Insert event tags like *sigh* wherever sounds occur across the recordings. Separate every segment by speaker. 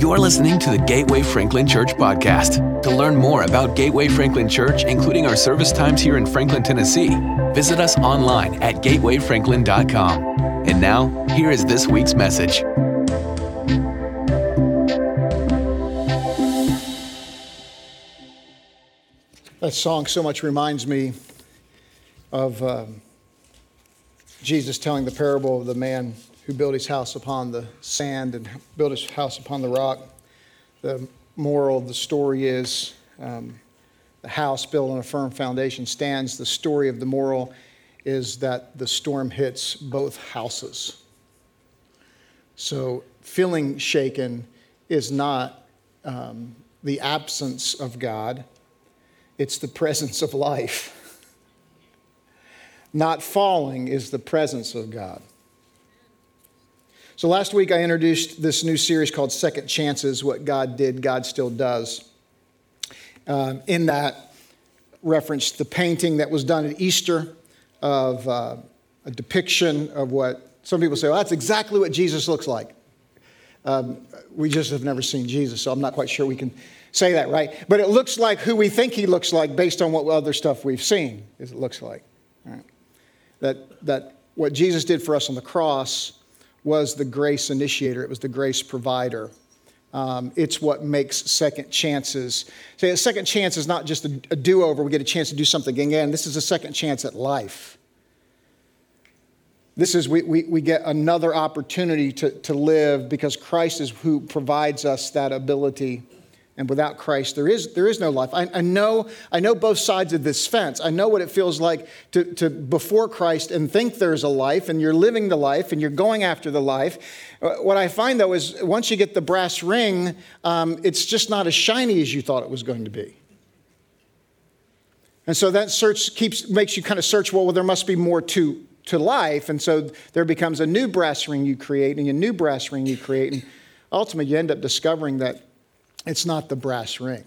Speaker 1: You're listening to the Gateway Franklin Church podcast. To learn more about Gateway Franklin Church, including our service times here in Franklin, Tennessee, visit us online at gatewayfranklin.com. And now, here is this week's message.
Speaker 2: That song so much reminds me of um, Jesus telling the parable of the man who built his house upon the sand and built his house upon the rock. The moral of the story is um, the house built on a firm foundation stands. The story of the moral is that the storm hits both houses. So, feeling shaken is not um, the absence of God, it's the *laughs* presence of life. Not falling is the presence of God. So last week I introduced this new series called Second Chances What God Did, God Still Does. Um, in that, referenced the painting that was done at Easter of uh, a depiction of what some people say, well, that's exactly what Jesus looks like. Um, we just have never seen Jesus, so I'm not quite sure we can say that, right? But it looks like who we think he looks like based on what other stuff we've seen, is it looks like. Right? That, that what Jesus did for us on the cross was the grace initiator, it was the grace provider. Um, it's what makes second chances. Say, a second chance is not just a, a do over, we get a chance to do something again. This is a second chance at life. This is, we, we, we get another opportunity to, to live because Christ is who provides us that ability and without Christ, there is, there is no life. I, I, know, I know both sides of this fence. I know what it feels like to, to before Christ and think there's a life, and you're living the life, and you're going after the life. Uh, what I find, though, is once you get the brass ring, um, it's just not as shiny as you thought it was going to be. And so that search keeps, makes you kind of search, well, well, there must be more to, to life. And so there becomes a new brass ring you create, and a new brass ring you create. And ultimately, you end up discovering that it's not the brass ring.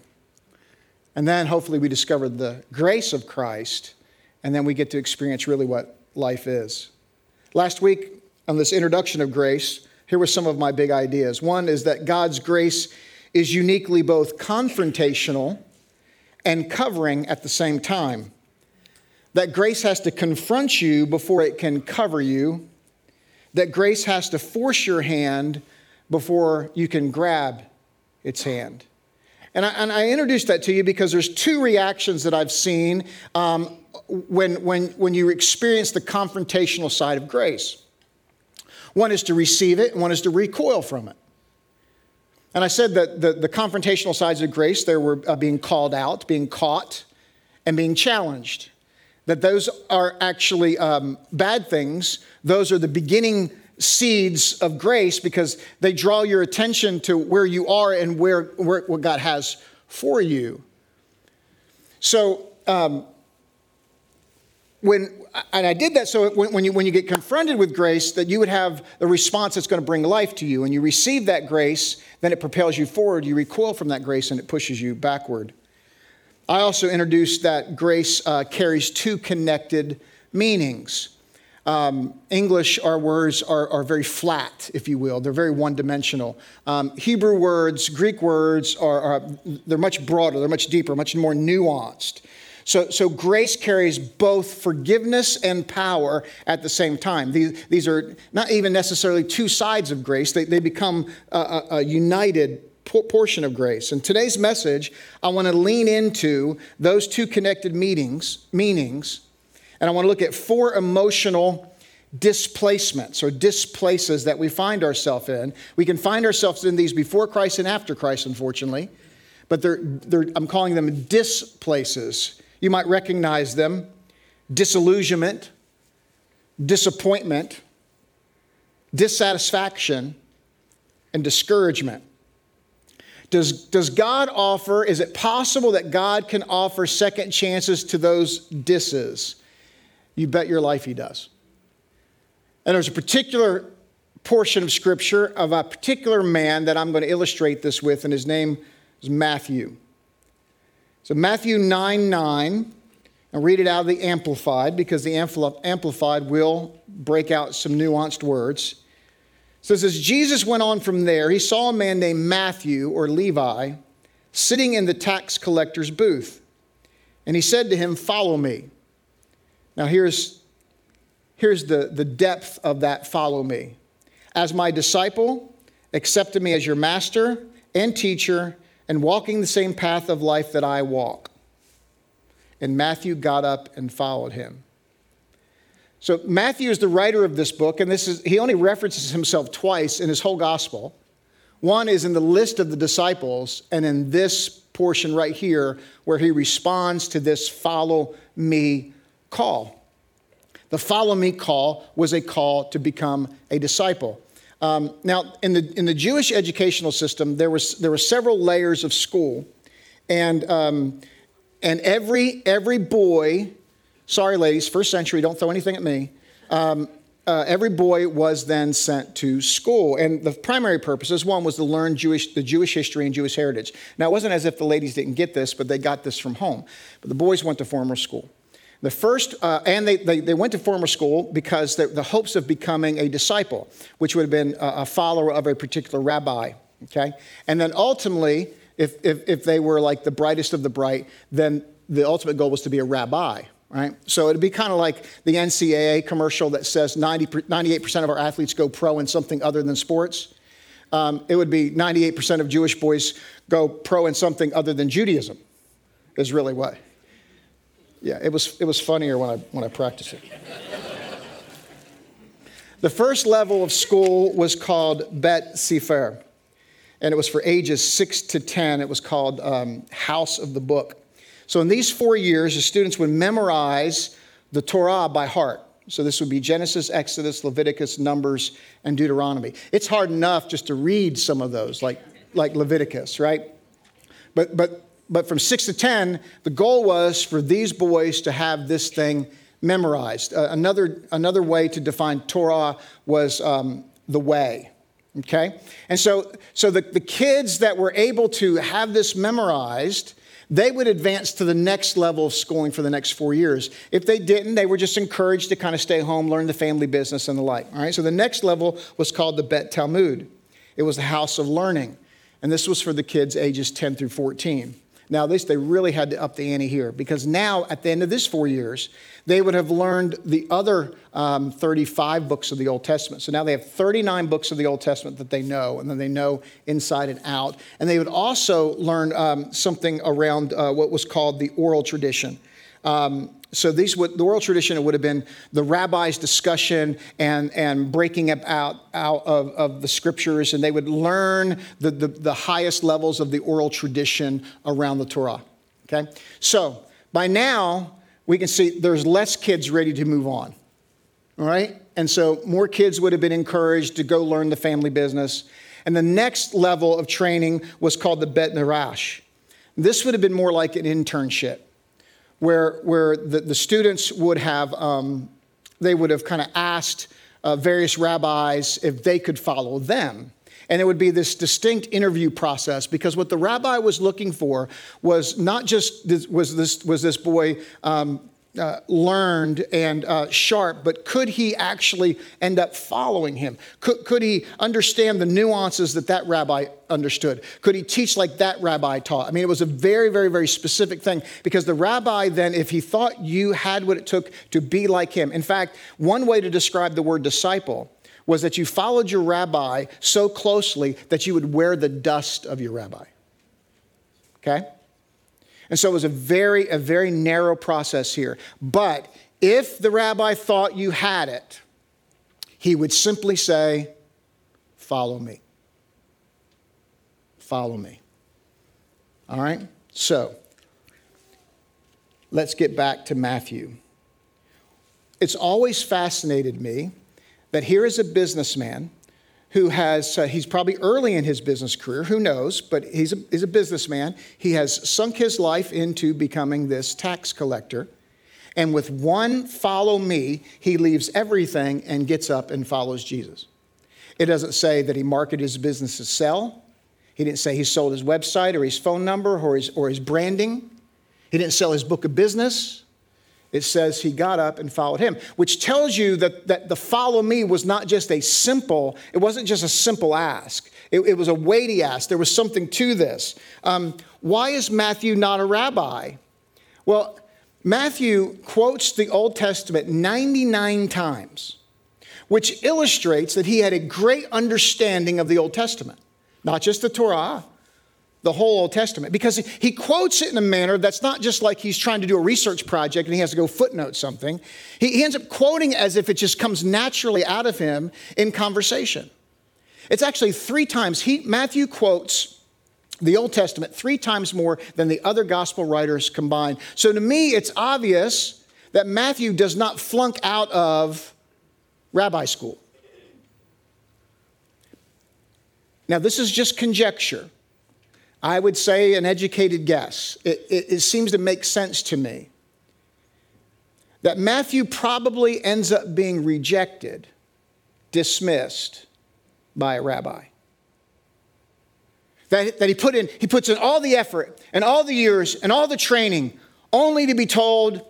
Speaker 2: And then hopefully we discover the grace of Christ, and then we get to experience really what life is. Last week, on this introduction of grace, here were some of my big ideas. One is that God's grace is uniquely both confrontational and covering at the same time. That grace has to confront you before it can cover you. That grace has to force your hand before you can grab its hand. And I, and I, introduced that to you because there's two reactions that I've seen um, when, when, when you experience the confrontational side of grace. One is to receive it, and one is to recoil from it. And I said that the, the confrontational sides of grace, there were uh, being called out, being caught, and being challenged. That those are actually um, bad things. Those are the beginning seeds of grace because they draw your attention to where you are and where, where what God has for you. So, um, when and I did that so when, when, you, when you get confronted with grace, that you would have a response that's going to bring life to you. And you receive that grace, then it propels you forward. You recoil from that grace and it pushes you backward. I also introduced that grace uh, carries two connected meanings. Um, English, our words are, are very flat, if you will. They're very one dimensional. Um, Hebrew words, Greek words, are, are, they're much broader, they're much deeper, much more nuanced. So, so grace carries both forgiveness and power at the same time. These, these are not even necessarily two sides of grace, they, they become a, a, a united portion of grace. And today's message, I want to lean into those two connected meetings, meanings and I want to look at four emotional displacements or displaces that we find ourselves in. We can find ourselves in these before Christ and after Christ, unfortunately, but they're, they're, I'm calling them displaces. You might recognize them disillusionment, disappointment, dissatisfaction, and discouragement. Does, does God offer, is it possible that God can offer second chances to those disses? You bet your life he does. And there's a particular portion of scripture of a particular man that I'm going to illustrate this with, and his name is Matthew. So, Matthew 9 9, and read it out of the Amplified because the Amplified will break out some nuanced words. So it says, Jesus went on from there. He saw a man named Matthew or Levi sitting in the tax collector's booth. And he said to him, Follow me. Now here's, here's the, the depth of that follow me. As my disciple, accepted me as your master and teacher, and walking the same path of life that I walk. And Matthew got up and followed him. So Matthew is the writer of this book, and this is he only references himself twice in his whole gospel. One is in the list of the disciples, and in this portion right here, where he responds to this follow me call. The follow me call was a call to become a disciple. Um, now, in the, in the Jewish educational system, there, was, there were several layers of school, and, um, and every, every boy Sorry, ladies, first century, don't throw anything at me. Um, uh, every boy was then sent to school. And the primary purposes one was to learn Jewish, the Jewish history and Jewish heritage. Now, it wasn't as if the ladies didn't get this, but they got this from home. But the boys went to formal school. The first, uh, and they, they, they, went to formal school because the, the, hopes of becoming a disciple, which would have been a, a follower of a particular rabbi. Okay? And then ultimately, if, if, if they were like the brightest of the bright, then the ultimate goal was to be a rabbi right? So it'd be kind of like the NCAA commercial that says 90, 98% of our athletes go pro in something other than sports. Um, it would be 98% of Jewish boys go pro in something other than Judaism, is really what. Yeah, it was, it was funnier when I, when I practiced it. the first level of school was called Bet Sefer, and it was for ages 6 to 10. It was called um, House of the Book. So in these four years, the students would memorize the Torah by heart. So this would be Genesis, Exodus, Leviticus, Numbers, and Deuteronomy. It's hard enough just to read some of those, like, like Leviticus, right? But, but, but from six to 10, the goal was for these boys to have this thing memorized. Uh, another, another way to define Torah was um, the way. Okay? And so, so the, the kids that were able to have this memorized, they would advance to the next level of schooling for the next four years. If they didn't, they were just encouraged to kind of stay home, learn the family business and the like. All right, so the next level was called the Bet Talmud. It was the house of learning, and this was for the kids ages 10 through 14. Now, they really had to up the ante here because now, at the end of this four years, they would have learned the other um, 35 books of the Old Testament. So now they have 39 books of the Old Testament that they know, and then they know inside and out. And they would also learn um, something around uh, what was called the oral tradition. Um, so these would, the oral tradition would have been the rabbi's discussion and, and breaking up out, out of, of the scriptures, and they would learn the, the, the highest levels of the oral tradition around the Torah. Okay? So by now, we can see there's less kids ready to move on. All right? And so more kids would have been encouraged to go learn the family business. And the next level of training was called the Bet Midrash. This would have been more like an internship, where, where the, the students would have, um, they would have kind of asked uh, various rabbis if they could follow them. And it would be this distinct interview process because what the rabbi was looking for was not just this, was this was this boy um, uh, learned and uh, sharp, but could he actually end up following him? Could, could he understand the nuances that that rabbi understood? Could he teach like that rabbi taught? I mean, it was a very, very, very specific thing because the rabbi then, if he thought you had what it took to be like him, in fact, one way to describe the word disciple was that you followed your rabbi so closely that you would wear the dust of your rabbi. Okay? And so it was a very, a very narrow process here. But if the rabbi thought you had it, he would simply say, Follow me. Follow me. All right? So, let's get back to Matthew. It's always fascinated me that here is a businessman who has, uh, he's probably early in his business career, who knows, but he's a, he's a businessman. He has sunk his life into becoming this tax collector. And with one follow me, he leaves everything and gets up and follows Jesus. It doesn't say that he marketed his business to sell. He didn't say he sold his website or his phone number or his, or his branding. He didn't sell his book of business. It says he got up and followed him, which tells you that, that the follow me was not just a simple, it wasn't just a simple ask. It, it was a weighty ask. There was something to this. Um, why is Matthew not a rabbi? Well, Matthew quotes the Old Testament 99 times, which illustrates that he had a great understanding of the Old Testament, not just the Torah, the whole Old Testament because he quotes it in a manner that's not just like he's trying to do a research project and he has to go footnote something. He, he ends up quoting as if it just comes naturally out of him in conversation. It's actually three times. He, Matthew quotes the Old Testament three times more than the other gospel writers combined. So to me, it's obvious that Matthew does not flunk out of rabbi school. Now, this is just conjecture. I would say an educated guess. It, it, it, seems to make sense to me that Matthew probably ends up being rejected, dismissed by a rabbi. That, that he, put in, he puts in all the effort and all the years and all the training only to be told,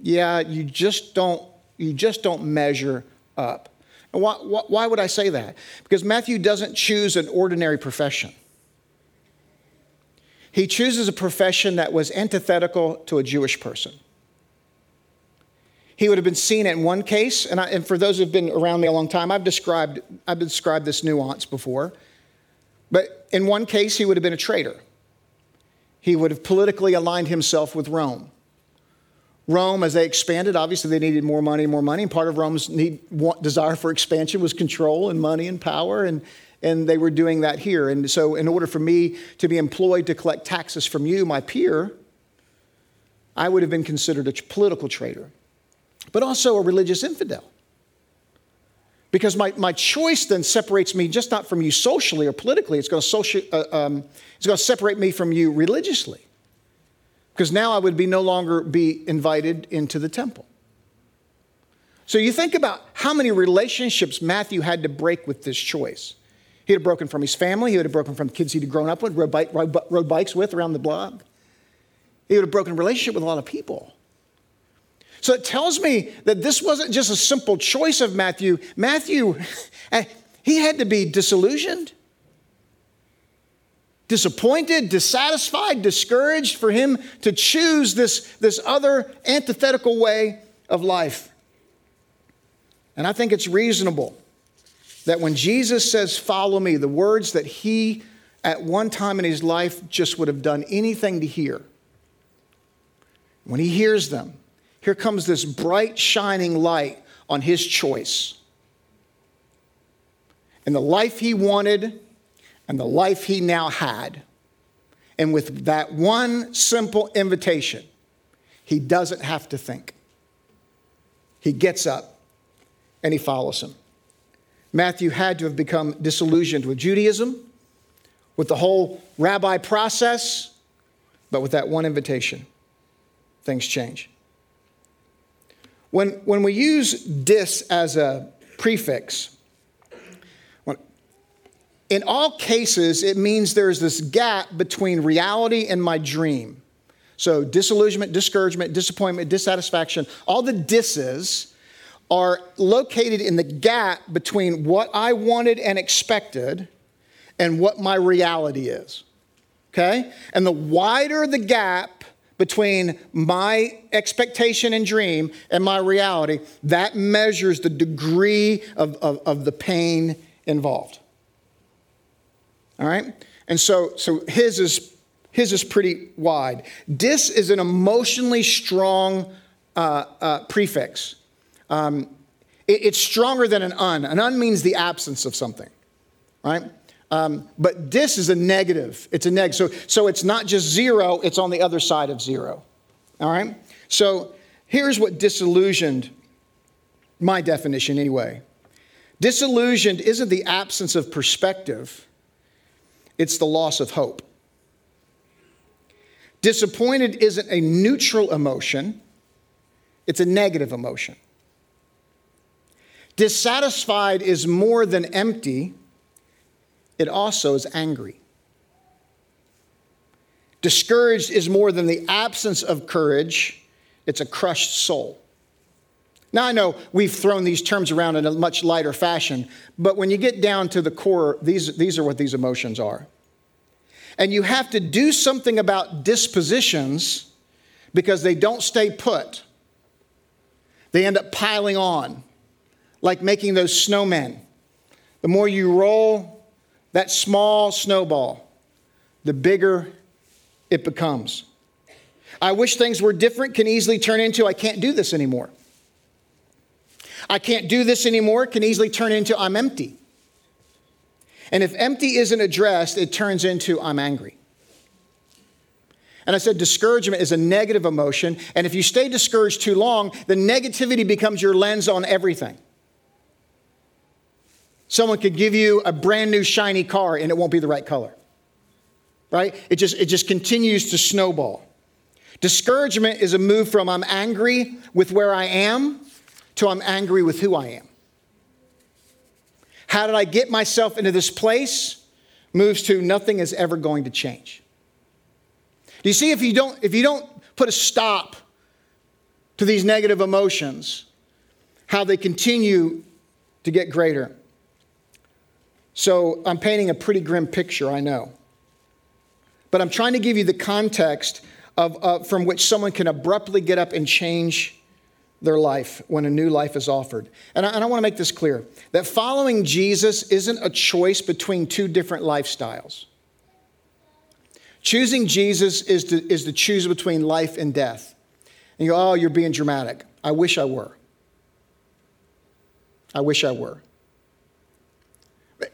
Speaker 2: yeah, you just don't, you just don't measure up. And why, why would I say that? Because Matthew doesn't choose an ordinary profession. He chooses a profession that was antithetical to a Jewish person. He would have been seen in one case, and, I, and for those who've been around me a long time, I've described, I've described this nuance before. But in one case, he would have been a traitor. He would have politically aligned himself with Rome. Rome, as they expanded, obviously they needed more money, more money. And part of Rome's need, want, desire for expansion was control and money and power. And and they were doing that here. And so, in order for me to be employed to collect taxes from you, my peer, I would have been considered a political traitor, but also a religious infidel. Because my, my choice then separates me just not from you socially or politically, it's going, to social, uh, um, it's going to separate me from you religiously. Because now I would be no longer be invited into the temple. So you think about how many relationships Matthew had to break with this choice. He have broken from his family. He would have broken from kids he'd grown up with, rode, bike, rode, rode bikes with around the block. He would have broken a relationship with a lot of people. So it tells me that this wasn't just a simple choice of Matthew. Matthew, *laughs* eh, he had to be disillusioned, disappointed, dissatisfied, discouraged for him to choose this, this other antithetical way of life. And I think it's reasonable that when Jesus says, Follow me, the words that he at one time in his life just would have done anything to hear, when he hears them, here comes this bright, shining light on his choice. And the life he wanted and the life he now had. And with that one simple invitation, he doesn't have to think. He gets up and he follows him. Matthew had to have become disillusioned with Judaism, with the whole rabbi process, but with that one invitation, things change. When, when we use dis as a prefix, in all cases, it means there's this gap between reality and my dream. So, disillusionment, discouragement, disappointment, dissatisfaction, all the disses are located in the gap between what I wanted and expected and what my reality is. Okay? And the wider the gap between my expectation and dream and my reality, that measures the degree of, of, of the pain involved. All right? And so, so his is his is pretty wide. Dis is an emotionally strong uh, uh, prefix. Um, it, it's stronger than an un. An un means the absence of something, right? Um, but dis is a negative. It's a neg. So, so it's not just zero, it's on the other side of zero. All right? So here's what disillusioned, my definition anyway. Disillusioned isn't the absence of perspective, it's the loss of hope. Disappointed isn't a neutral emotion, it's a negative emotion. Dissatisfied is more than empty, it also is angry. Discouraged is more than the absence of courage, it's a crushed soul. Now, I know we've thrown these terms around in a much lighter fashion, but when you get down to the core, these, these are what these emotions are. And you have to do something about dispositions because they don't stay put. They end up piling on, like making those snowmen. The more you roll that small snowball, the bigger it becomes. I wish things were different can easily turn into I can't do this anymore. I can't do this anymore can easily turn into I'm empty. And if empty isn't addressed, it turns into I'm angry. And I said discouragement is a negative emotion. And if you stay discouraged too long, the negativity becomes your lens on everything. Someone could give you a brand new shiny car and it won't be the right color. Right? It just, it just continues to snowball. Discouragement is a move from I'm angry with where I am to I'm angry with who I am. How did I get myself into this place? Moves to nothing is ever going to change. Do you see if you don't if you don't put a stop to these negative emotions, how they continue to get greater? So I'm painting a pretty grim picture, I know. But I'm trying to give you the context of, uh, from which someone can abruptly get up and change their life when a new life is offered. And I, and I want to make this clear that following Jesus isn't a choice between two different lifestyles. Choosing Jesus is to, is to choose between life and death. And you go, oh, you're being dramatic. I wish I were. I wish I were.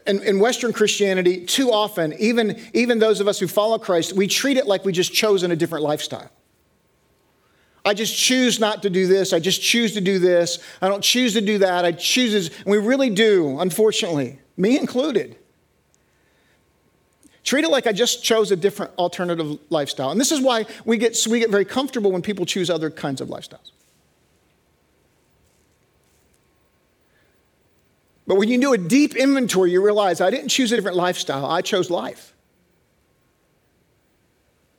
Speaker 2: In, in, Western Christianity, too often, even, even those of us who follow Christ, we treat it like we just chosen a different lifestyle. I just choose not to do this. I just choose to do this. I don't choose to do that. I choose this. And we really do, unfortunately, me included. Treat it like I just chose a different alternative lifestyle. And this is why we get, we get very comfortable when people choose other kinds of lifestyles. But when you do a deep inventory, you realize I didn't choose a different lifestyle, I chose life.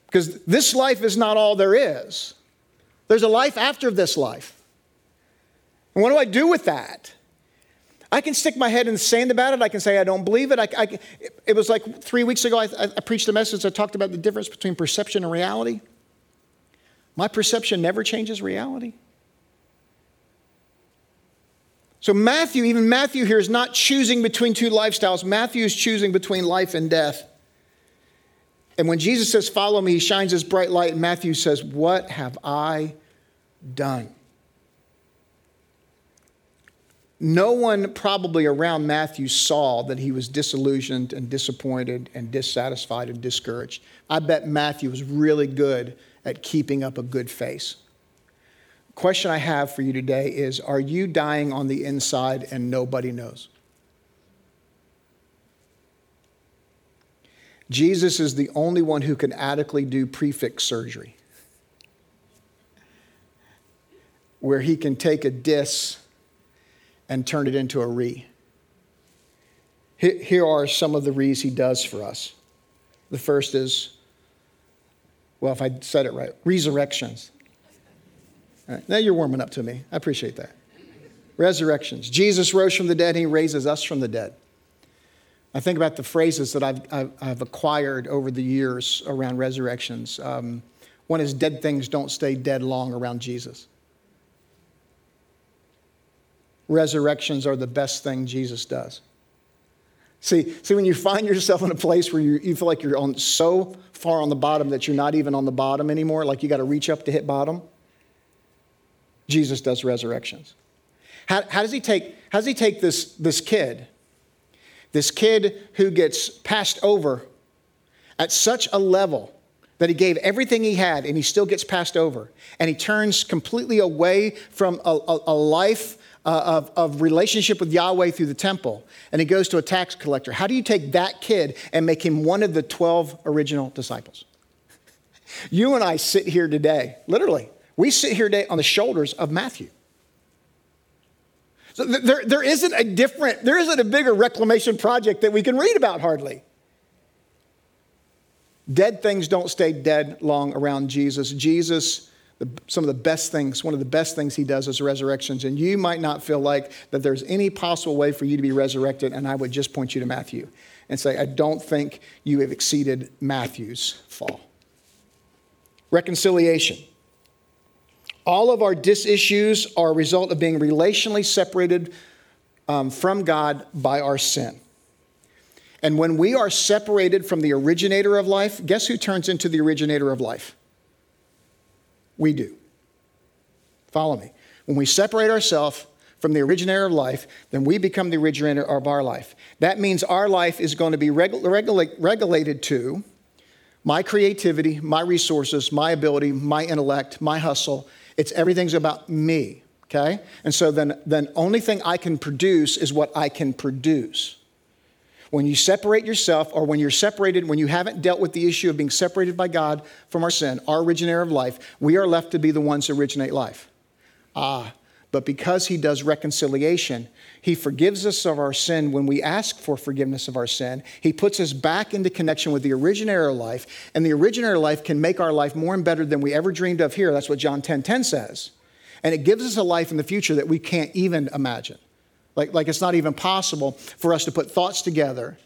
Speaker 2: Because this life is not all there is. There's a life after this life. And what do I do with that? I can stick my head in the sand about it. I can say I don't believe it. I, I, it was like three weeks ago, I, I preached a message. I talked about the difference between perception and reality. My perception never changes reality. So, Matthew, even Matthew here is not choosing between two lifestyles. Matthew is choosing between life and death. And when Jesus says, Follow me, he shines his bright light. And Matthew says, What have I done? No one probably around Matthew saw that he was disillusioned and disappointed and dissatisfied and discouraged. I bet Matthew was really good at keeping up a good face. Question I have for you today is Are you dying on the inside and nobody knows? Jesus is the only one who can adequately do prefix surgery, where he can take a dis and turn it into a re. Here are some of the re's he does for us. The first is, well, if I said it right, resurrections. Right, now you're warming up to me. I appreciate that. Resurrections. Jesus rose from the dead, he raises us from the dead. I think about the phrases that I've, I've, I've acquired over the years around resurrections. Um, one is dead things don't stay dead long around Jesus. Resurrections are the best thing Jesus does. See, see, when you find yourself in a place where you, you feel like you're on so far on the bottom that you're not even on the bottom anymore, like you got to reach up to hit bottom, Jesus does resurrections. How, how, does he take, how does he take this, this kid this kid who gets passed over at such a level that he gave everything he had and he still gets passed over. And he turns completely away from a, a, a life uh, of, of relationship with Yahweh through the temple and he goes to a tax collector. How do you take that kid and make him one of the 12 original disciples? *laughs* you and I sit here today, literally, we sit here today on the shoulders of Matthew. So there, there isn't a different, there isn't a bigger reclamation project that we can read about hardly. Dead things don't stay dead long around Jesus. Jesus the, some of the best things, one of the best things he does is resurrections. And you might not feel like that there's any possible way for you to be resurrected. And I would just point you to Matthew and say, I don't think you have exceeded Matthew's fall. Reconciliation. All of our disissues are a result of being relationally separated um, from God by our sin. And when we are separated from the originator of life, guess who turns into the originator of life? We do. Follow me. When we separate ourselves from the originator of life, then we become the originator of our life. That means our life is going to be regula- regulated to my creativity, my resources, my ability, my intellect, my hustle. It's everything's about me, okay? And so then then only thing I can produce is what I can produce. When you separate yourself, or when you're separated, when you haven't dealt with the issue of being separated by God from our sin, our originator of life, we are left to be the ones who originate life. Ah, but because He does reconciliation, He forgives us of our sin when we ask for forgiveness of our sin. He puts us back into connection with the originator life, and the originator life can make our life more and better than we ever dreamed of here. That's what John 10 10 says. And it gives us a life in the future that we can't even imagine. Like, like it's not even possible for us to put thoughts together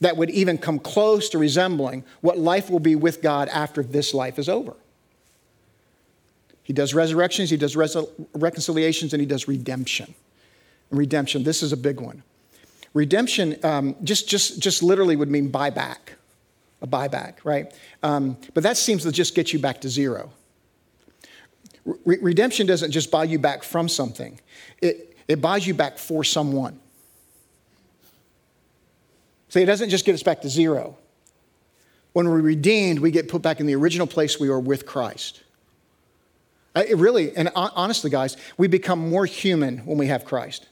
Speaker 2: that would even come close to resembling what life will be with God after this life is over. He does resurrections, he does reconciliations, and he does redemption. And redemption, this is a big one. Redemption um, just, just, just literally would mean buyback, a buyback, right? Um, but that seems to just get you back to zero. Re- redemption doesn't just buy you back from something, it, it buys you back for someone. See, it doesn't just get us back to zero. When we're redeemed, we get put back in the original place we were with Christ. Uh, it really, and honestly, guys, we become more human when we have Christ.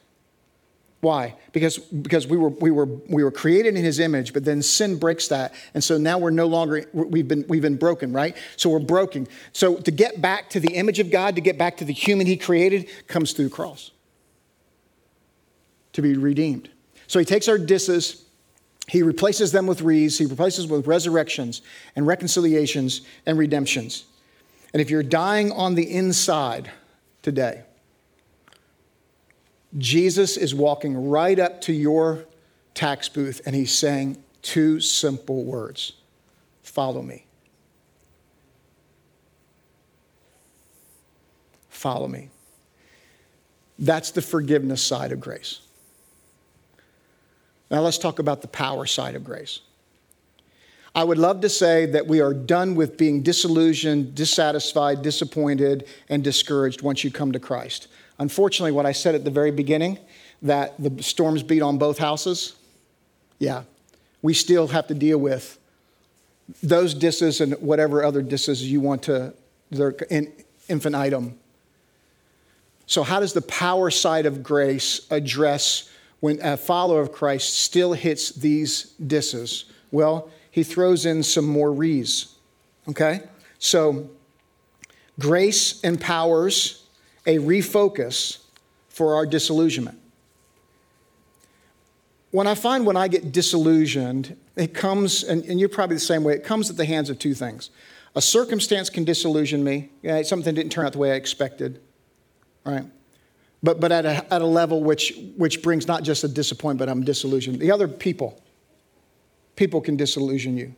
Speaker 2: Why? Because, because we, were, we, were, we were created in his image, but then sin breaks that. And so now we're no longer, we've been, we've been broken, right? So we're broken. So to get back to the image of God, to get back to the human he created, comes through the cross to be redeemed. So he takes our disses, he replaces them with wreaths, he replaces with resurrections and reconciliations and redemptions. And if you're dying on the inside today, Jesus is walking right up to your tax booth and he's saying two simple words Follow me. Follow me. That's the forgiveness side of grace. Now let's talk about the power side of grace. I would love to say that we are done with being disillusioned, dissatisfied, disappointed, and discouraged once you come to Christ. Unfortunately, what I said at the very beginning, that the storms beat on both houses, yeah, we still have to deal with those disses and whatever other disses you want to, they're in infinitum. So, how does the power side of grace address when a follower of Christ still hits these disses? Well, he throws in some more wreaths. Okay? So, grace empowers a refocus for our disillusionment. When I find when I get disillusioned, it comes, and, and you're probably the same way, it comes at the hands of two things. A circumstance can disillusion me, yeah, something didn't turn out the way I expected, right? but, but at, a, at a level which, which brings not just a disappointment, I'm disillusioned. The other people, people can disillusion you,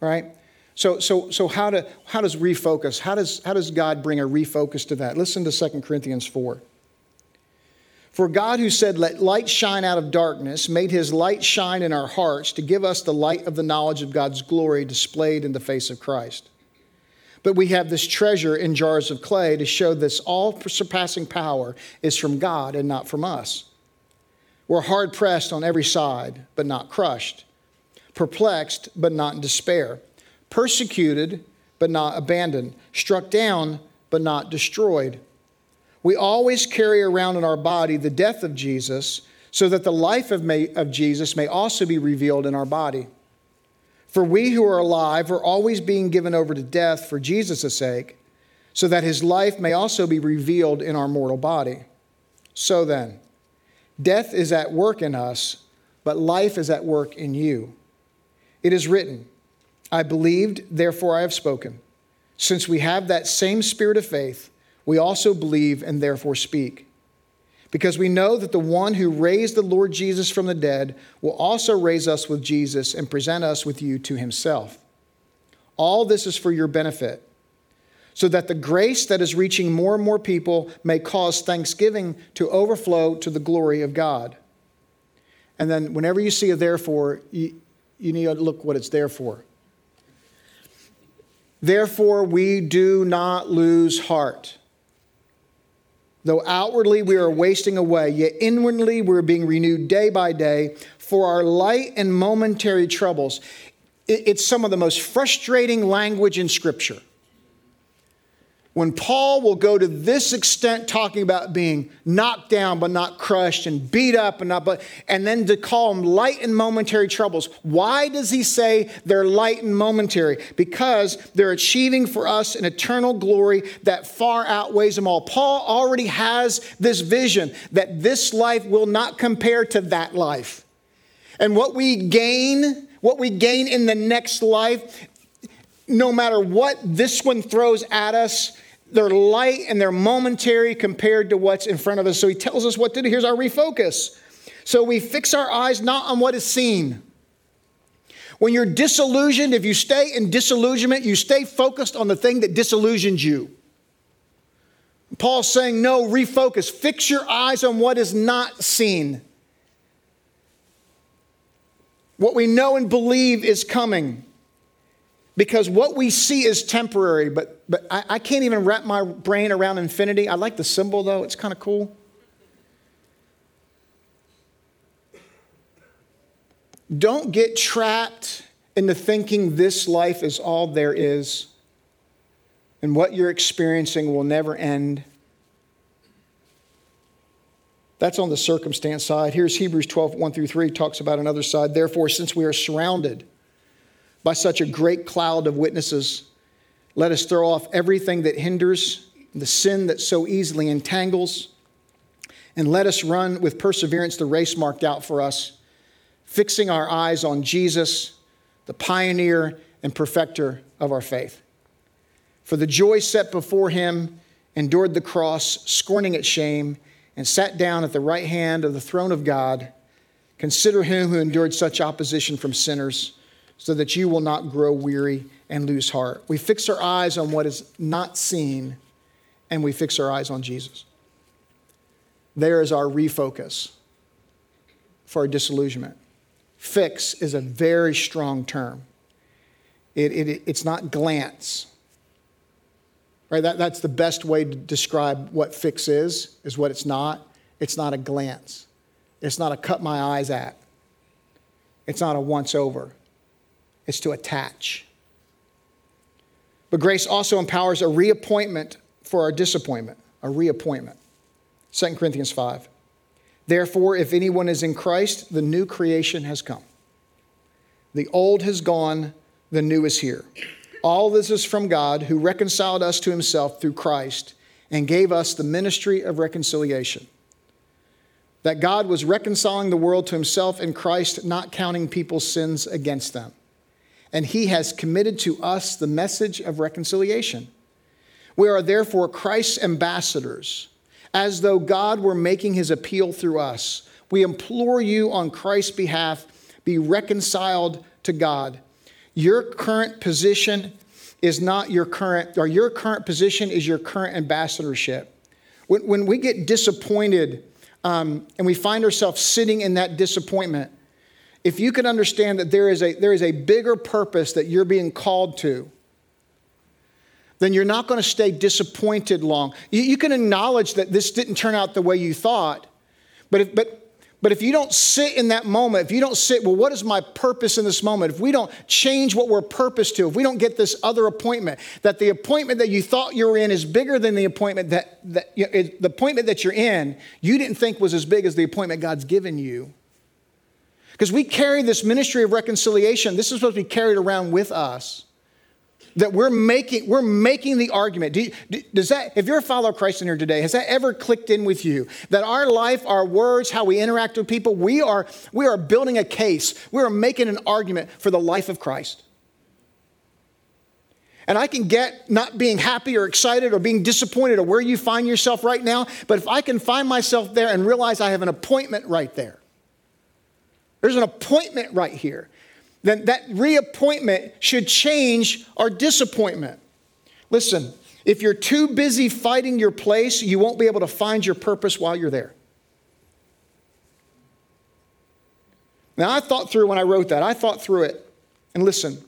Speaker 2: right? So, so, so how, to, how does refocus, how does, how does God bring a refocus to that? Listen to 2 Corinthians 4. For God, who said, Let light shine out of darkness, made his light shine in our hearts to give us the light of the knowledge of God's glory displayed in the face of Christ. But we have this treasure in jars of clay to show this all surpassing power is from God and not from us. We're hard pressed on every side, but not crushed, perplexed, but not in despair, persecuted, but not abandoned, struck down, but not destroyed. We always carry around in our body the death of Jesus, so that the life of, may, of Jesus may also be revealed in our body. For we who are alive are always being given over to death for Jesus' sake, so that his life may also be revealed in our mortal body. So then, death is at work in us, but life is at work in you. It is written, I believed, therefore I have spoken. since we have that same spirit of faith, we also believe and therefore speak. Because we know that the one who raised the Lord Jesus from the dead will also raise us with Jesus and present us with you to himself. All this is for your benefit, so that the grace that is reaching more and more people may cause thanksgiving to overflow to the glory of God. And then, whenever you see a therefore, you need to look what it's there for. Therefore, we do not lose heart. Though outwardly we are wasting away, yet inwardly we're being renewed day by day for our light and momentary troubles. It's some of the most frustrating language in Scripture when Paul will go to this extent talking about being knocked down but not crushed and beat up and not but and then to call them light and momentary troubles. Why does he say they're light and momentary? Because they're achieving for us an eternal glory that far outweighs them all. Paul already has this vision that this life will not compare to that life. And what we gain, what we gain in the next life, no matter what this one throws at us, they're light and they're momentary compared to what's in front of us. So he tells us what to do. Here's our refocus. So we fix our eyes not on what is seen. When you're disillusioned, if you stay in disillusionment, you stay focused on the thing that disillusions you. Paul's saying, no, refocus. Fix your eyes on what is not seen. What we know and believe is coming because what we see is temporary, but, but I, I, can't even wrap my brain around infinity. I like the symbol though, it's kind of cool. Don't get trapped into thinking this life is all there is and what you're experiencing will never end. That's on the circumstance side. Here's Hebrews 12, 1 through 3, talks about another side. Therefore, since we are surrounded, by such a great cloud of witnesses. Let us throw off everything that hinders, the sin that so easily entangles, and let us run with perseverance the race marked out for us, fixing our eyes on Jesus, the pioneer and perfecter of our faith. For the joy set before him, endured the cross, scorning its shame, and sat down at the right hand of the throne of God. Consider him who endured such opposition from sinners so that you will not grow weary and lose heart. We fix our eyes on what is not seen, and we fix our eyes on Jesus. There is our refocus for our disillusionment. Fix is a very strong term. It, it, it's not glance. Right? That, that's the best way to describe what fix is, is what it's not. It's not a glance. It's not a cut my eyes at. It's not a once over is to attach. But grace also empowers a reappointment for our disappointment, a reappointment. 2 Corinthians 5. Therefore, if anyone is in Christ, the new creation has come. The old has gone, the new is here. All this is from God, who reconciled us to himself through Christ and gave us the ministry of reconciliation. That God was reconciling the world to himself in Christ, not counting people's sins against them and he has committed to us the message of reconciliation. We are therefore Christ's ambassadors, as though God were making his appeal through us. We implore you on Christ's behalf, be reconciled to God. Your current position is not your current, or your current position is your current ambassadorship. When, when we get disappointed um, and we find ourselves sitting in that disappointment, if you can understand that there is a, there is a bigger purpose that you're being called to, then you're not going to stay disappointed long. You, you, can acknowledge that this didn't turn out the way you thought, but if, but, but if you don't sit in that moment, if you don't sit, well, what is my purpose in this moment? If we don't change what we're purposed to, if we don't get this other appointment, that the appointment that you thought you were in is bigger than the appointment that, that you know, the appointment that you're in, you didn't think was as big as the appointment God's given you because we carry this ministry of reconciliation. This is supposed to be carried around with us. That we're making, we're making the argument. Do you, does that, if you're a follower of Christ in here today, has that ever clicked in with you? That our life, our words, how we interact with people, we are, we are building a case. We are making an argument for the life of Christ. And I can get not being happy or excited or being disappointed or where you find yourself right now. But if I can find myself there and realize I have an appointment right there, there's an appointment right here, then that reappointment should change our disappointment. Listen, if you're too busy fighting your place, you won't be able to find your purpose while you're there. Now, I thought through when I wrote that, I thought through it. And listen,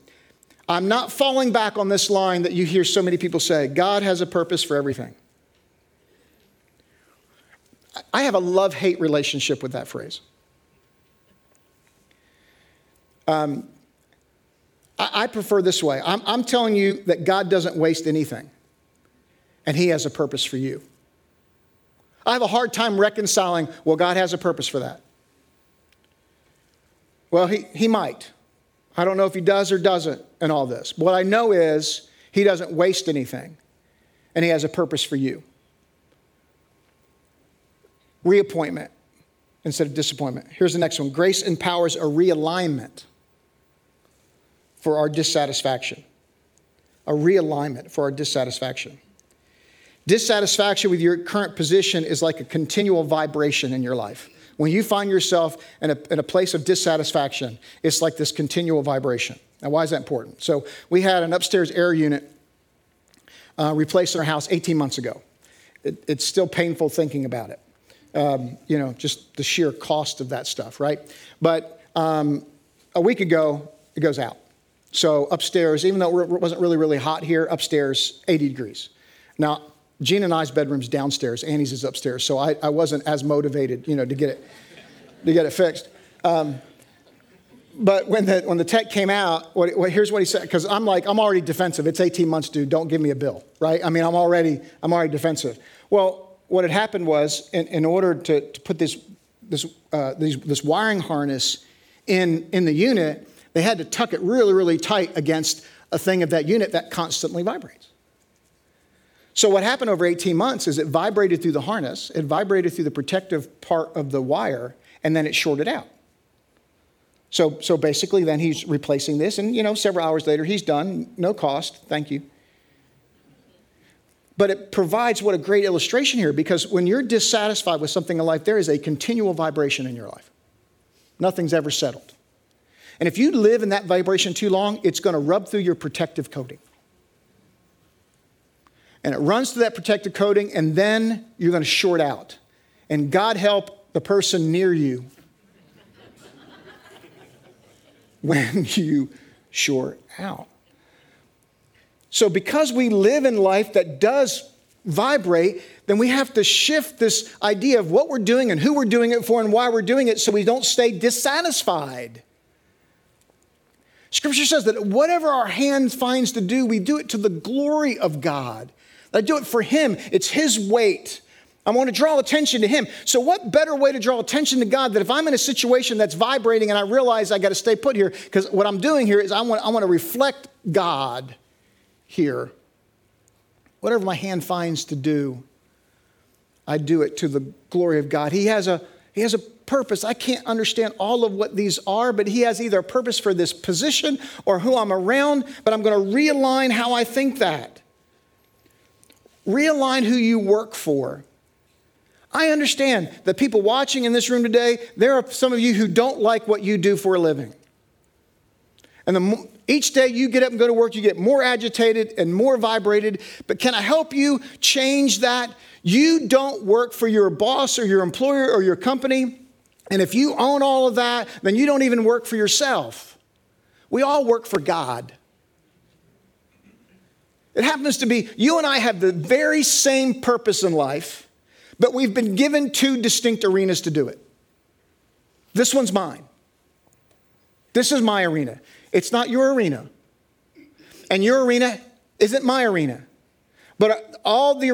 Speaker 2: I'm not falling back on this line that you hear so many people say God has a purpose for everything. I have a love hate relationship with that phrase. Um, I, I, prefer this way I'm, I'm telling you that God doesn't waste anything, and He has a purpose for you. I have a hard time reconciling, well, God has a purpose for that. Well, he, he might. I don't know if he does or doesn't in all this. What I know is he doesn't waste anything, and he has a purpose for you. Reappointment instead of disappointment. Here's the next one grace empowers a realignment for our dissatisfaction. A realignment for our dissatisfaction. Dissatisfaction with your current position is like a continual vibration in your life. When you find yourself in a, in a place of dissatisfaction, it's like this continual vibration. Now, why is that important? So, we had an upstairs air unit uh, replaced in our house 18 months ago. It, it's still painful thinking about it. Um, you know, just the sheer cost of that stuff, right? But um, a week ago, it goes out. So upstairs, even though it wasn't really, really hot here, upstairs, 80 degrees. Now, Gina and I's bedroom's downstairs. Annie's is upstairs. So I, I wasn't as motivated, you know, to get it, to get it fixed. Um, but when the, when the tech came out, what, what, here's what he said, because I'm like, I'm already defensive. It's 18 months, dude. Don't give me a bill, right? I mean, I'm already, I'm already defensive. Well, what had happened was, in, in order to, to put this, this, uh, these, this wiring harness in, in the unit, they had to tuck it really, really tight against a thing of that unit that constantly vibrates. So, what happened over 18 months is it vibrated through the harness, it vibrated through the protective part of the wire, and then it shorted out. So, so basically, then he's replacing this, and you know, several hours later, he's done, no cost, thank you. But it provides what a great illustration here because when you're dissatisfied with something in life, there is a continual vibration in your life. Nothing's ever settled. And if you live in that vibration too long, it's going to rub through your protective coating and it runs through that protective coating, and then you're going to short out. And God help the person near you *laughs* when you short out. So, because we live in life that does vibrate, then we have to shift this idea of what we're doing and who we're doing it for and why we're doing it so we don't stay dissatisfied. Scripture says that whatever our hand finds to do, we do it to the glory of God. I do it for Him. It's His weight. I want to draw attention to Him. So, what better way to draw attention to God than if I'm in a situation that's vibrating and I realize I got to stay put here? Because what I'm doing here is I want, I want to reflect God here. Whatever my hand finds to do, I do it to the glory of God. He has a, he has a purpose. I can't understand all of what these are, but He has either a purpose for this position or who I'm around, but I'm going to realign how I think that realign who you work for. I understand that people watching in this room today, there are some of you who don't like what you do for a living. And the, each day you get up and go to work, you get more agitated and more vibrated. But can I help you change that? You don't work for your boss or your employer or your company. And if you own all of that, then you don't even work for yourself. We all work for God. It happens to be you and I have the very same purpose in life, but we've been given two distinct arenas to do it. This one's mine. This is my arena. It's not your arena. And your arena isn't my arena. But all the,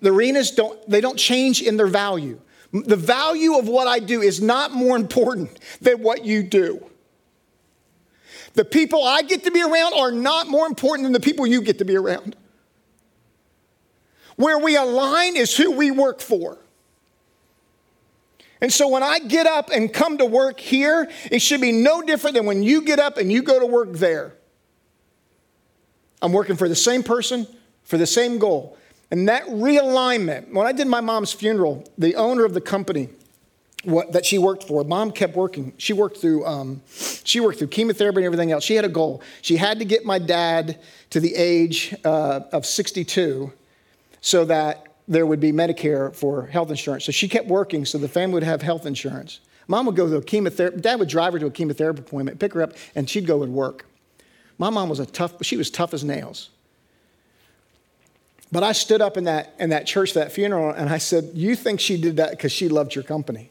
Speaker 2: the, arenas don't they don't change in their value. The value of what I do is not more important than what you do. The people I get to be around are not more important than the people you get to be around. Where we align is who we work for. And so when I get up and come to work here, it should be no different than when you get up and you go to work there. I'm working for the same person, for the same goal. And that realignment, when I did my mom's funeral, the owner of the company what, that she worked for, mom kept working. She worked through, um, she worked through chemotherapy and everything else. She had a goal. She had to get my dad to the age uh, of 62 so that there would be Medicare for health insurance. So she kept working so the family would have health insurance. Mom would go to a chemotherapy, dad would drive her to a chemotherapy appointment, pick her up, and she'd go and work. My mom was a tough, she was tough as nails. But I stood up in that, in that church, that funeral, and I said, You think she did that because she loved your company?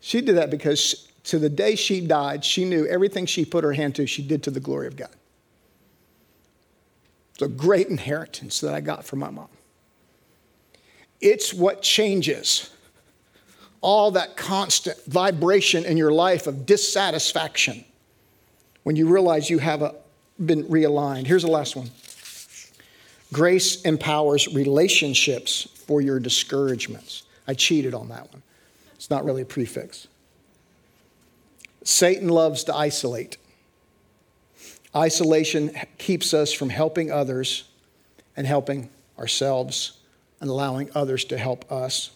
Speaker 2: She did that because to the day she died, she knew everything she put her hand to, she did to the glory of God. It's a great inheritance that I got from my mom. It's what changes all that constant vibration in your life of dissatisfaction when you realize you have a, been realigned. Here's the last one grace empowers relationships for your discouragements. I cheated on that one. It's not really a prefix. Satan loves to isolate. Isolation keeps us from helping others and helping ourselves and allowing others to help us.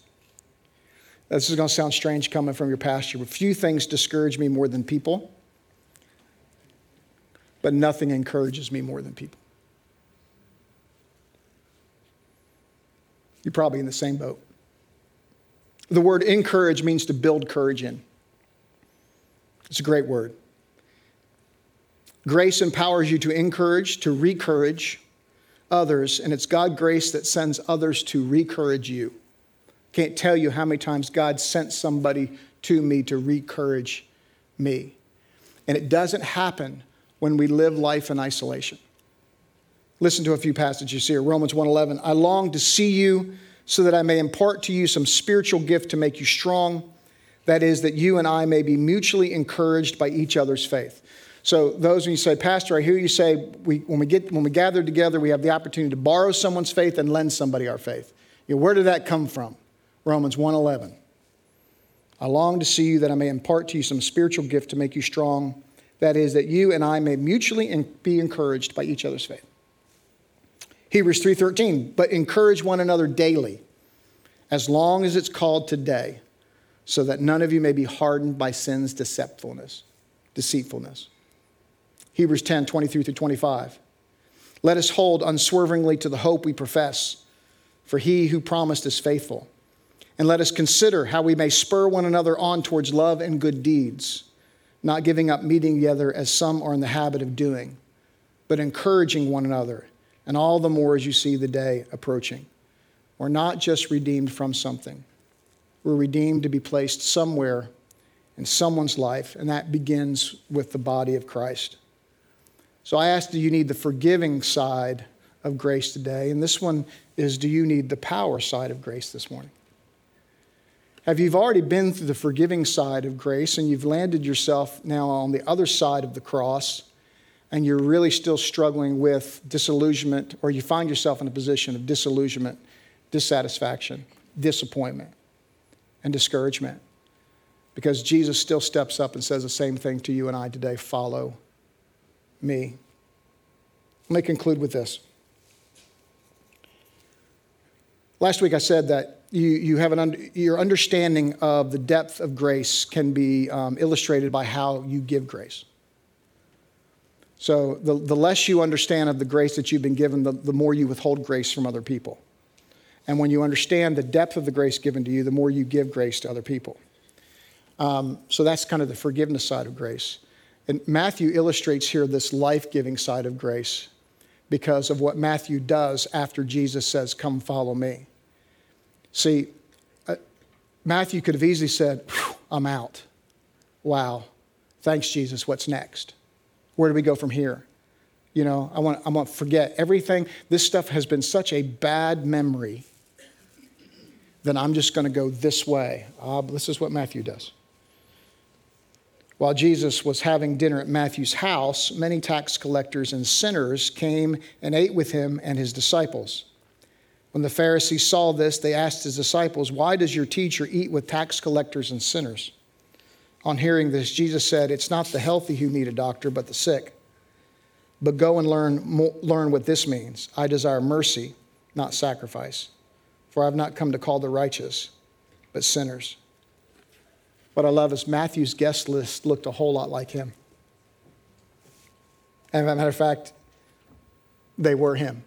Speaker 2: This is going to sound strange coming from your pastor, but few things discourage me more than people, but nothing encourages me more than people. You're probably in the same boat. The word encourage means to build courage in. It's a great word. Grace empowers you to encourage, to recourage others, and it's God grace that sends others to recourage you. Can't tell you how many times God sent somebody to me to recourage me. And it doesn't happen when we live life in isolation. Listen to a few passages here. Romans 1:11. I long to see you so that I may impart to you some spiritual gift to make you strong. That is, that you and I may be mutually encouraged by each other's faith. So, those when you say, Pastor, I hear you say, we, when, we get, when we gather together, we have the opportunity to borrow someone's faith and lend somebody our faith. You know, where did that come from? Romans 1.11. I long to see you that I may impart to you some spiritual gift to make you strong. That is, that you and I may mutually be encouraged by each other's faith. Hebrews 3:13, but encourage one another daily, as long as it's called today, so that none of you may be hardened by sin's deceitfulness. Deceitfulness. Hebrews 10, 23 through 25. Let us hold unswervingly to the hope we profess, for he who promised is faithful. And let us consider how we may spur one another on towards love and good deeds, not giving up meeting together as some are in the habit of doing, but encouraging one another and all the more as you see the day approaching. We're not just redeemed from something, we're redeemed to be placed somewhere in someone's life, and that begins with the body of Christ. So I ask, do you need the forgiving side of grace today? And this one is, do you need the power side of grace this morning? Have you already been through the forgiving side of grace and you've landed yourself now on the other side of the cross? And you're really still struggling with disillusionment, or you find yourself in a position of disillusionment, dissatisfaction, disappointment, and discouragement. Because Jesus still steps up and says the same thing to you and I today follow me. Let me conclude with this. Last week I said that you, you have an un- your understanding of the depth of grace can be um, illustrated by how you give grace. So the, the less you understand of the grace that you've been given, the, the more you withhold grace from other people. And when you understand the depth of the grace given to you, the more you give grace to other people. Um, so that's kind of the forgiveness side of grace. And Matthew illustrates here this life giving side of grace because of what Matthew does after Jesus says, Come follow me. See, uh, Matthew could have easily said, I'm out. Wow. Thanks, Jesus. What's next? Where do we go from here? You know, I want, I want to forget everything. This stuff has been such a bad memory that I'm just going to go this way. Uh, this is what Matthew does. While Jesus was having dinner at Matthew's house, many tax collectors and sinners came and ate with him and his disciples. When the Pharisees saw this, they asked his disciples, Why does your teacher eat with tax collectors and sinners? On hearing this, Jesus said, It's not the healthy who need a doctor, but the sick. but go and learn, learn what this means. I desire mercy, not sacrifice. For I have not come to call the righteous, but sinners. What I love is Matthew's guest list looked a whole lot like him. And as a matter of fact, they were him.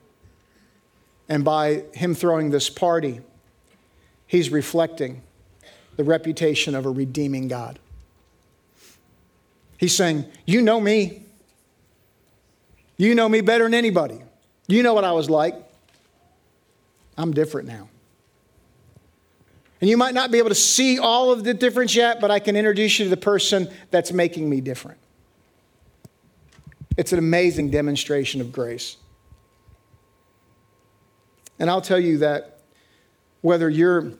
Speaker 2: And by him throwing this party, he's reflecting the reputation of a redeeming God. He's saying, You know me. You know me better than anybody. You know what I was like. I'm different now. And you might not be able to see all of the difference yet, but I can introduce you to the person that's making me different. It's an amazing demonstration of grace. And I'll tell you that whether you're,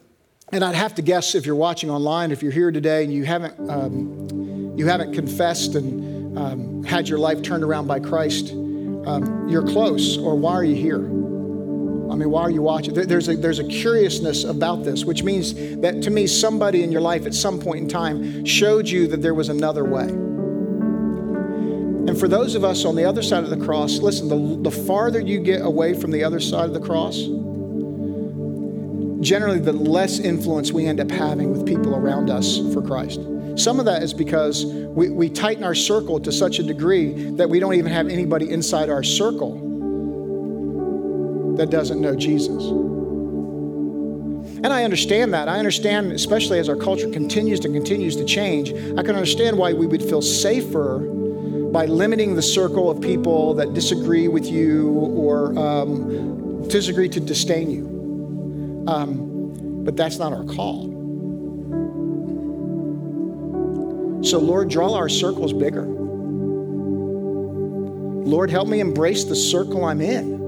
Speaker 2: and I'd have to guess if you're watching online, if you're here today and you haven't, um, you haven't confessed and um, had your life turned around by Christ, um, you're close, or why are you here? I mean, why are you watching? There's a, there's a curiousness about this, which means that to me, somebody in your life at some point in time showed you that there was another way. And for those of us on the other side of the cross, listen, the, the farther you get away from the other side of the cross, generally the less influence we end up having with people around us for Christ. Some of that is because we, we tighten our circle to such a degree that we don't even have anybody inside our circle that doesn't know Jesus. And I understand that. I understand, especially as our culture continues to continues to change, I can understand why we would feel safer by limiting the circle of people that disagree with you or um, disagree to disdain you. Um, but that's not our call. So, Lord, draw our circles bigger. Lord, help me embrace the circle I'm in.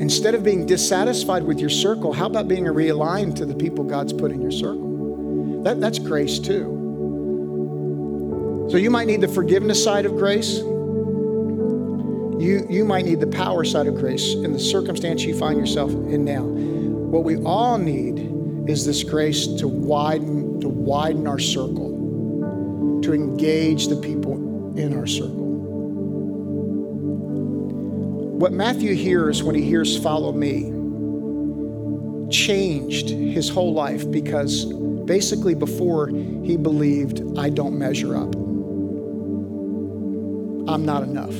Speaker 2: Instead of being dissatisfied with your circle, how about being realigned to the people God's put in your circle? That, that's grace too. So you might need the forgiveness side of grace. You, you might need the power side of grace in the circumstance you find yourself in now. What we all need is this grace to widen, to widen our circle, to engage the people in our circle. What Matthew hears when he hears follow me changed his whole life because basically before he believed I don't measure up. I'm not enough.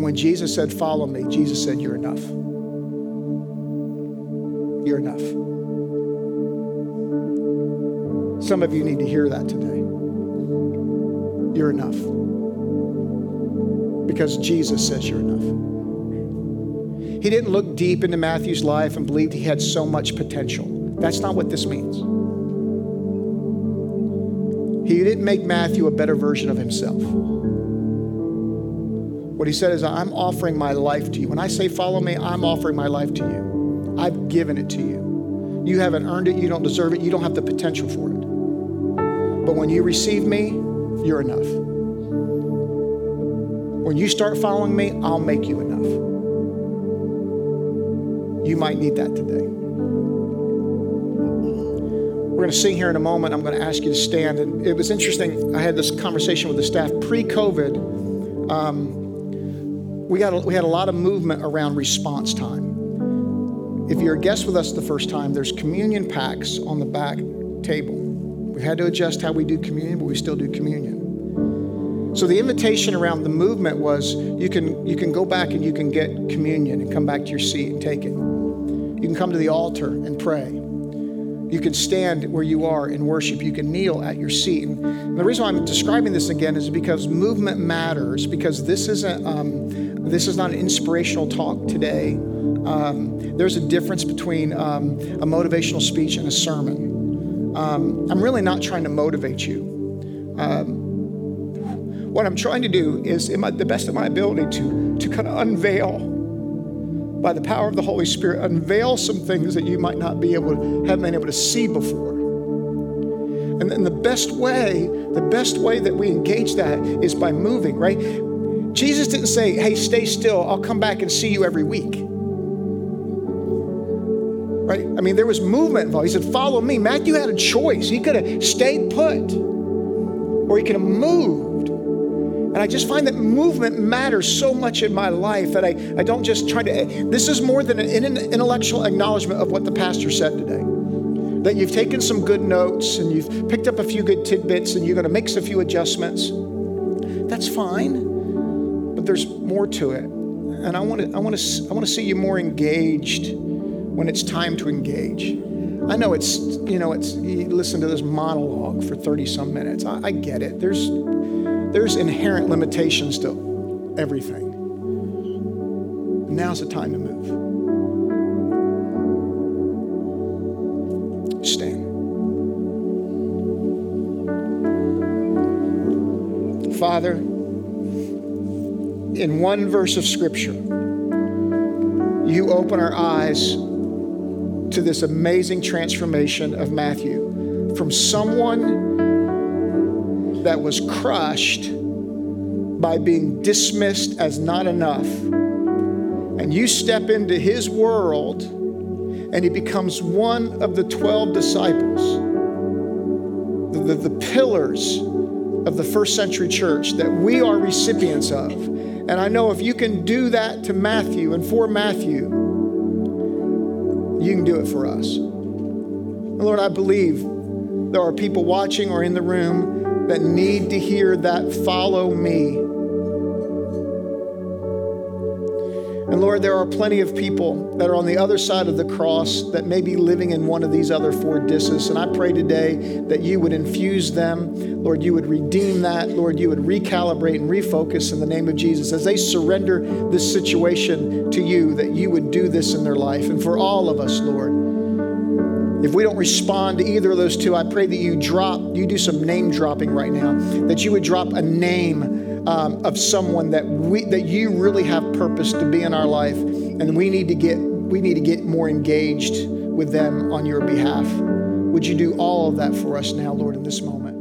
Speaker 2: And when Jesus said, Follow me, Jesus said, You're enough. You're enough. Some of you need to hear that today. You're enough. Because Jesus says you're enough. He didn't look deep into Matthew's life and believed he had so much potential. That's not what this means. He didn't make Matthew a better version of himself. What he said is, I'm offering my life to you. When I say follow me, I'm offering my life to you. I've given it to you. You haven't earned it, you don't deserve it, you don't have the potential for it. But when you receive me, you're enough. When you start following me, I'll make you enough. You might need that today. We're going to sing here in a moment. I'm going to ask you to stand. And it was interesting. I had this conversation with the staff pre COVID. Um, we, got a, we had a lot of movement around response time. If you're a guest with us the first time, there's communion packs on the back table. We've had to adjust how we do communion, but we still do communion. So the invitation around the movement was you can you can go back and you can get communion and come back to your seat and take it. You can come to the altar and pray. You can stand where you are in worship. You can kneel at your seat. And the reason why I'm describing this again is because movement matters. Because this isn't um, this is not an inspirational talk today. Um, there's a difference between um, a motivational speech and a sermon. Um, I'm really not trying to motivate you. Um, what I'm trying to do is, in my, the best of my ability, to to kind of unveil by the power of the Holy Spirit, unveil some things that you might not be able to have been able to see before. And then the best way, the best way that we engage that is by moving, right? Jesus didn't say, hey, stay still, I'll come back and see you every week. I mean, there was movement involved. He said, follow me. Matthew had a choice. He could have stayed put. or he could have moved. And I just find that movement matters so much in my life that I, I don't just try to. This is more than an intellectual acknowledgement of what the pastor said today. That you've taken some good notes and you've picked up a few good tidbits and you're going to make a few adjustments. That's fine, but there's more to it. And I want to, I want to, I want to see you more engaged when it's time to engage. I know it's, you know, it's, you listen to this monologue for 30 some minutes. I, I get it. There's, there's inherent limitations to everything. Now's the time to move. Stand. Father, in one verse of Scripture, you open our eyes to this amazing transformation of Matthew from someone that was crushed by being dismissed as not enough. And you step into his world and he becomes one of the 12 disciples, the, the, the pillars of the first century church that we are recipients of. And I know if you can do that to Matthew and for Matthew, you can do it for us. Lord, I believe there are people watching or in the room that need to hear that follow me. And Lord, there are plenty of people that are on the other side of the cross that may be living in one of these other four disses. And I pray today that you would infuse them. Lord, you would redeem that. Lord, you would recalibrate and refocus in the name of Jesus as they surrender this situation to you, that you would do this in their life. And for all of us, Lord, if we don't respond to either of those two, I pray that you drop, you do some name dropping right now, that you would drop a name um, of someone that we that you really have purpose to be in our life, and we need to get we need to get more engaged with them on your behalf. Would you do all of that for us now, Lord, in this moment?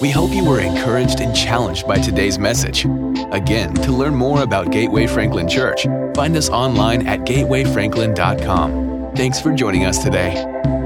Speaker 1: We hope you were encouraged and challenged by today's message. Again, to learn more about Gateway Franklin Church, find us online at gatewayfranklin.com. Thanks for joining us today.